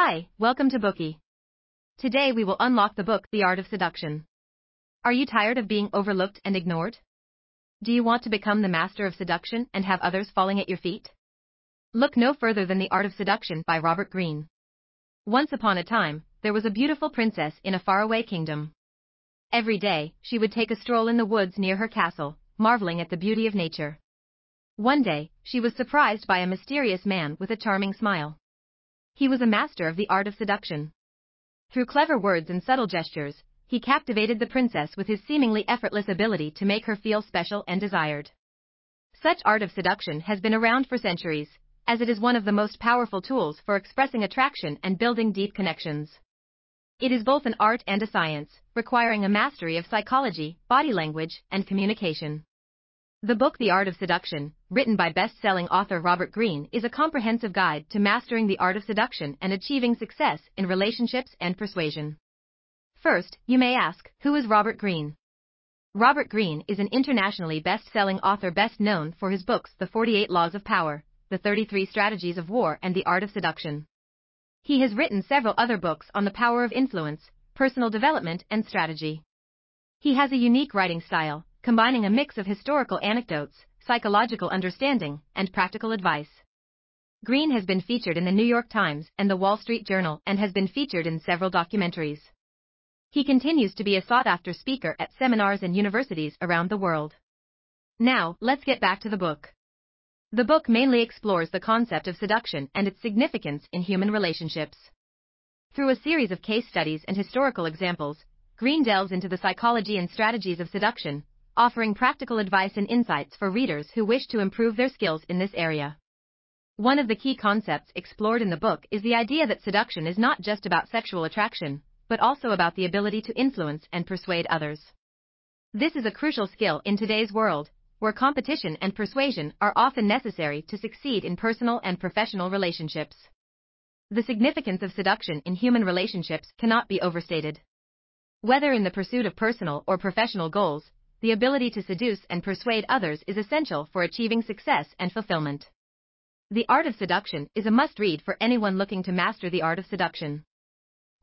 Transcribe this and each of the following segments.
Hi, welcome to Bookey. Today we will unlock the book The Art of Seduction. Are you tired of being overlooked and ignored? Do you want to become the master of seduction and have others falling at your feet? Look no further than The Art of Seduction by Robert Greene. Once upon a time, there was a beautiful princess in a faraway kingdom. Every day, she would take a stroll in the woods near her castle, marveling at the beauty of nature. One day, she was surprised by a mysterious man with a charming smile. He was a master of the art of seduction. Through clever words and subtle gestures, he captivated the princess with his seemingly effortless ability to make her feel special and desired. Such art of seduction has been around for centuries, as it is one of the most powerful tools for expressing attraction and building deep connections. It is both an art and a science, requiring a mastery of psychology, body language, and communication. The book The Art of Seduction, written by best-selling author Robert Greene, is a comprehensive guide to mastering the art of seduction and achieving success in relationships and persuasion. First, you may ask, who is Robert Greene? Robert Greene is an internationally best-selling author best known for his books The 48 Laws of Power, The 33 Strategies of War and The Art of Seduction. He has written several other books on the power of influence, personal development and strategy. He has a unique writing style, combining a mix of historical anecdotes, psychological understanding, and practical advice. Greene has been featured in the New York Times and the Wall Street Journal and has been featured in several documentaries. He continues to be a sought after speaker at seminars and universities around the world. Now, let's get back to the book. The book mainly explores the concept of seduction and its significance in human relationships. Through a series of case studies and historical examples, Greene delves into the psychology and strategies of seduction, offering practical advice and insights for readers who wish to improve their skills in this area. One of the key concepts explored in the book is the idea that seduction is not just about sexual attraction, but also about the ability to influence and persuade others. This is a crucial skill in today's world, where competition and persuasion are often necessary to succeed in personal and professional relationships. The significance of seduction in human relationships cannot be overstated. Whether in the pursuit of personal or professional goals, the ability to seduce and persuade others is essential for achieving success and fulfillment. The Art of Seduction is a must read for anyone looking to master the art of seduction.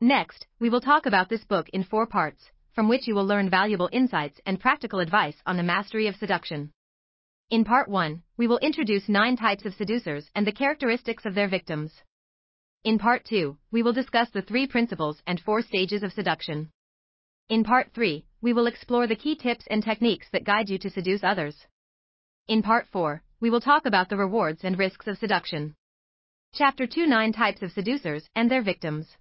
Next, we will talk about this book in four parts, from which you will learn valuable insights and practical advice on the mastery of seduction. In part 1, we will introduce nine types of seducers and the characteristics of their victims. In part 2, we will discuss the three principles and four stages of seduction. In part 3, we will explore the key tips and techniques that guide you to seduce others. In part 4, we will talk about the rewards and risks of seduction. Chapter 2 9 Types of Seducers and Their Victims.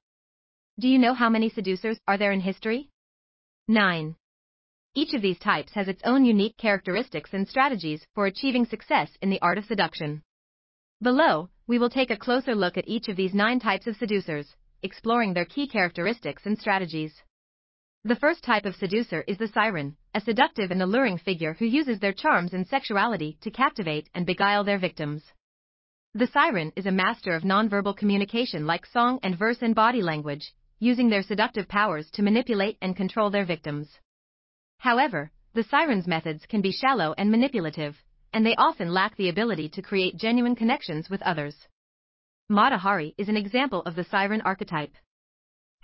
Do you know how many seducers are there in history? 9. Each of these types has its own unique characteristics and strategies for achieving success in the art of seduction. Below, we will take a closer look at each of these nine types of seducers, exploring their key characteristics and strategies. The first type of seducer is the siren, a seductive and alluring figure who uses their charms and sexuality to captivate and beguile their victims. The siren is a master of nonverbal communication like song and verse and body language, using their seductive powers to manipulate and control their victims. However, the siren's methods can be shallow and manipulative, and they often lack the ability to create genuine connections with others. Mata Hari is an example of the siren archetype.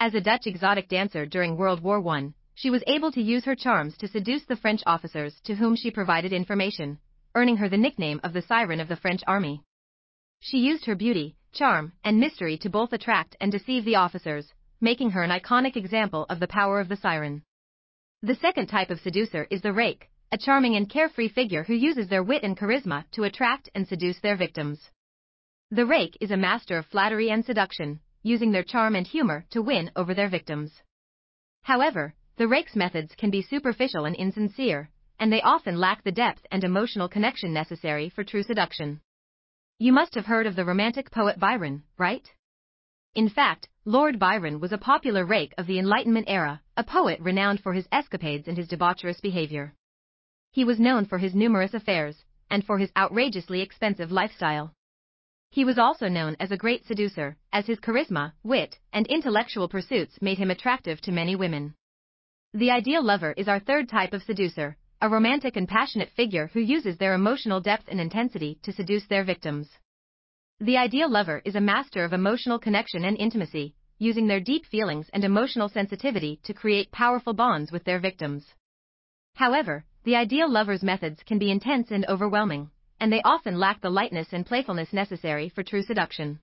As a Dutch exotic dancer during World War I, she was able to use her charms to seduce the French officers to whom she provided information, earning her the nickname of the Siren of the French army. She used her beauty, charm, and mystery to both attract and deceive the officers, making her an iconic example of the power of the siren. The second type of seducer is the rake, a charming and carefree figure who uses their wit and charisma to attract and seduce their victims. The rake is a master of flattery and seduction, using their charm and humor to win over their victims. However, the rake's methods can be superficial and insincere, and they often lack the depth and emotional connection necessary for true seduction. You must have heard of the romantic poet Byron, right? In fact, Lord Byron was a popular rake of the Enlightenment era, a poet renowned for his escapades and his debaucherous behavior. He was known for his numerous affairs, and for his outrageously expensive lifestyle. He was also known as a great seducer, as his charisma, wit, and intellectual pursuits made him attractive to many women. The ideal lover is our third type of seducer, a romantic and passionate figure who uses their emotional depth and intensity to seduce their victims. The ideal lover is a master of emotional connection and intimacy, using their deep feelings and emotional sensitivity to create powerful bonds with their victims. However, the ideal lover's methods can be intense and overwhelming, and they often lack the lightness and playfulness necessary for true seduction.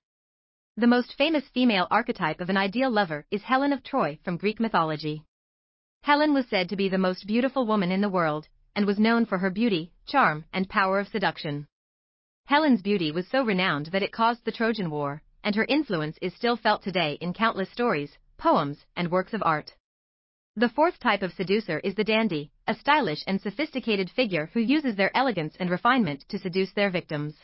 The most famous female archetype of an ideal lover is Helen of Troy from Greek mythology. Helen was said to be the most beautiful woman in the world, and was known for her beauty, charm, and power of seduction. Helen's beauty was so renowned that it caused the Trojan War, and her influence is still felt today in countless stories, poems, and works of art. The fourth type of seducer is the dandy, a stylish and sophisticated figure who uses their elegance and refinement to seduce their victims.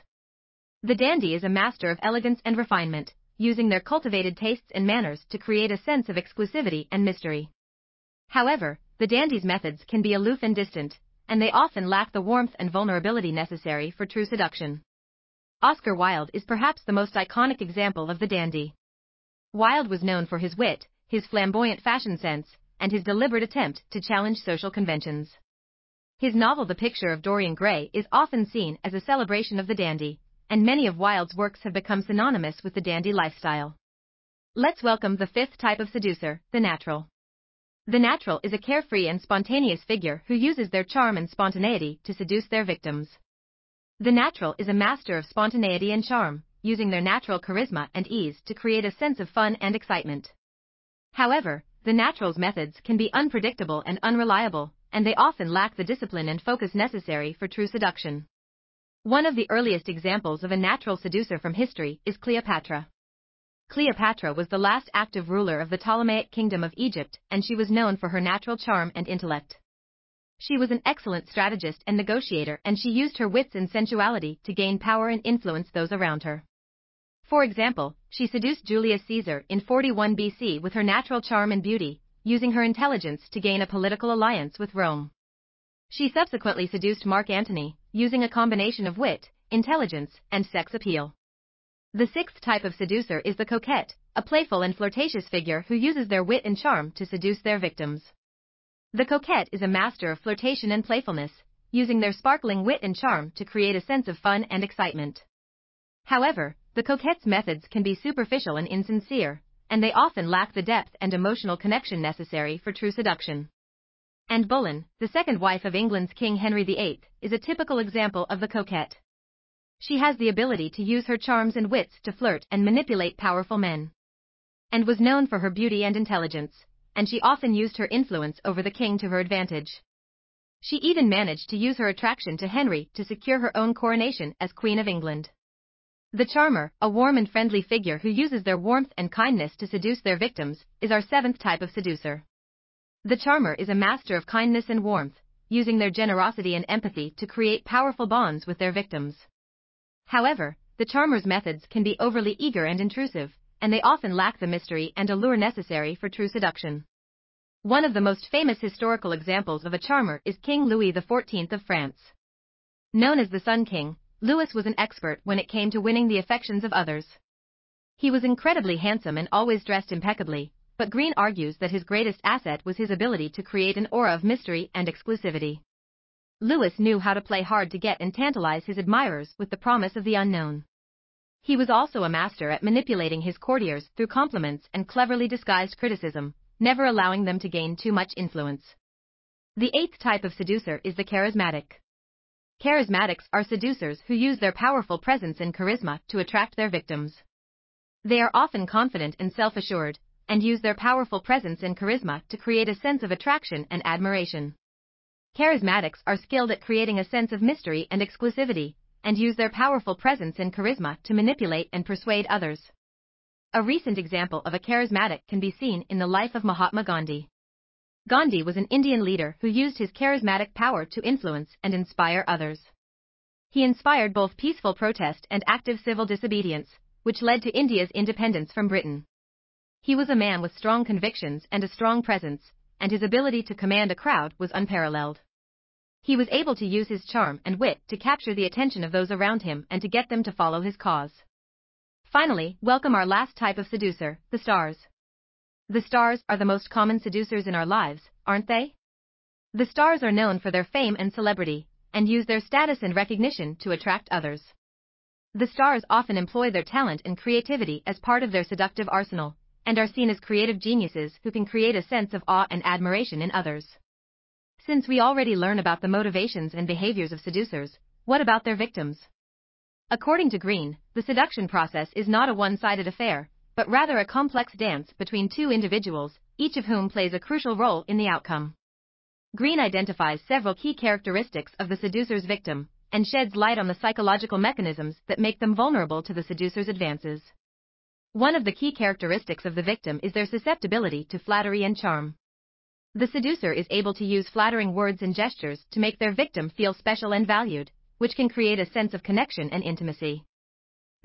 The dandy is a master of elegance and refinement, using their cultivated tastes and manners to create a sense of exclusivity and mystery. However, the dandy's methods can be aloof and distant, and they often lack the warmth and vulnerability necessary for true seduction. Oscar Wilde is perhaps the most iconic example of the dandy. Wilde was known for his wit, his flamboyant fashion sense, and his deliberate attempt to challenge social conventions. His novel The Picture of Dorian Gray is often seen as a celebration of the dandy, and many of Wilde's works have become synonymous with the dandy lifestyle. Let's welcome the fifth type of seducer, the natural. The natural is a carefree and spontaneous figure who uses their charm and spontaneity to seduce their victims. The natural is a master of spontaneity and charm, using their natural charisma and ease to create a sense of fun and excitement. However, the natural's methods can be unpredictable and unreliable, and they often lack the discipline and focus necessary for true seduction. One of the earliest examples of a natural seducer from history is Cleopatra. Cleopatra was the last active ruler of the Ptolemaic kingdom of Egypt, and she was known for her natural charm and intellect. She was an excellent strategist and negotiator and she used her wits and sensuality to gain power and influence those around her. For example, she seduced Julius Caesar in 41 BC with her natural charm and beauty, using her intelligence to gain a political alliance with Rome. She subsequently seduced Mark Antony, using a combination of wit, intelligence, and sex appeal. The sixth type of seducer is the coquette, a playful and flirtatious figure who uses their wit and charm to seduce their victims. The coquette is a master of flirtation and playfulness, using their sparkling wit and charm to create a sense of fun and excitement. However, the coquette's methods can be superficial and insincere, and they often lack the depth and emotional connection necessary for true seduction. Anne Boleyn, the second wife of England's King Henry VIII, is a typical example of the coquette. She has the ability to use her charms and wits to flirt and manipulate powerful men. And was known for her beauty and intelligence, and she often used her influence over the king to her advantage. She even managed to use her attraction to Henry to secure her own coronation as Queen of England. The charmer, a warm and friendly figure who uses their warmth and kindness to seduce their victims, is our seventh type of seducer. The charmer is a master of kindness and warmth, using their generosity and empathy to create powerful bonds with their victims. However, the charmer's methods can be overly eager and intrusive, and they often lack the mystery and allure necessary for true seduction. One of the most famous historical examples of a charmer is King Louis XIV of France. Known as the Sun King, Louis was an expert when it came to winning the affections of others. He was incredibly handsome and always dressed impeccably, but Greene argues that his greatest asset was his ability to create an aura of mystery and exclusivity. Louis knew how to play hard to get and tantalize his admirers with the promise of the unknown. He was also a master at manipulating his courtiers through compliments and cleverly disguised criticism, never allowing them to gain too much influence. The eighth type of seducer is the charismatic. Charismatics are seducers who use their powerful presence and charisma to attract their victims. They are often confident and self assured, and use their powerful presence and charisma to create a sense of attraction and admiration. Charismatics are skilled at creating a sense of mystery and exclusivity, and use their powerful presence and charisma to manipulate and persuade others. A recent example of a charismatic can be seen in the life of Mahatma Gandhi. Gandhi was an Indian leader who used his charismatic power to influence and inspire others. He inspired both peaceful protest and active civil disobedience, which led to India's independence from Britain. He was a man with strong convictions and a strong presence, and his ability to command a crowd was unparalleled. He was able to use his charm and wit to capture the attention of those around him and to get them to follow his cause. Finally, welcome our last type of seducer, the stars. The stars are the most common seducers in our lives, aren't they? The stars are known for their fame and celebrity, and use their status and recognition to attract others. The stars often employ their talent and creativity as part of their seductive arsenal, and are seen as creative geniuses who can create a sense of awe and admiration in others. Since we already learn about the motivations and behaviors of seducers, what about their victims? According to Greene, the seduction process is not a one sided affair, but rather a complex dance between two individuals, each of whom plays a crucial role in the outcome. Greene identifies several key characteristics of the seducer's victim and sheds light on the psychological mechanisms that make them vulnerable to the seducer's advances. One of the key characteristics of the victim is their susceptibility to flattery and charm. The seducer is able to use flattering words and gestures to make their victim feel special and valued, which can create a sense of connection and intimacy.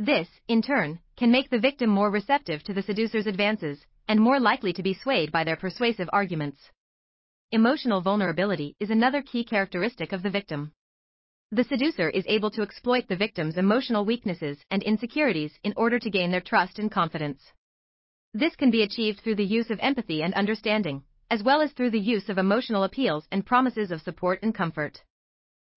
This, in turn, can make the victim more receptive to the seducer's advances and more likely to be swayed by their persuasive arguments. Emotional vulnerability is another key characteristic of the victim. The seducer is able to exploit the victim's emotional weaknesses and insecurities in order to gain their trust and confidence. This can be achieved through the use of empathy and understanding, as well as through the use of emotional appeals and promises of support and comfort.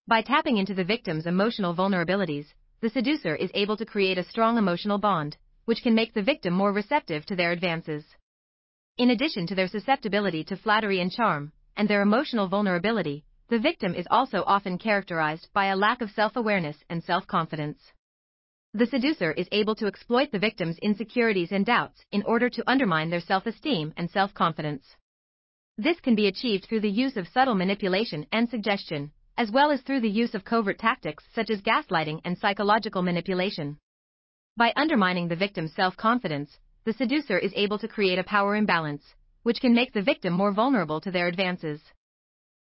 By tapping into the victim's emotional vulnerabilities, the seducer is able to create a strong emotional bond, which can make the victim more receptive to their advances. In addition to their susceptibility to flattery and charm, and their emotional vulnerability, the victim is also often characterized by a lack of self-awareness and self-confidence. The seducer is able to exploit the victim's insecurities and doubts in order to undermine their self-esteem and self-confidence. This can be achieved through the use of subtle manipulation and suggestion, as well as through the use of covert tactics such as gaslighting and psychological manipulation. By undermining the victim's self-confidence, the seducer is able to create a power imbalance, which can make the victim more vulnerable to their advances.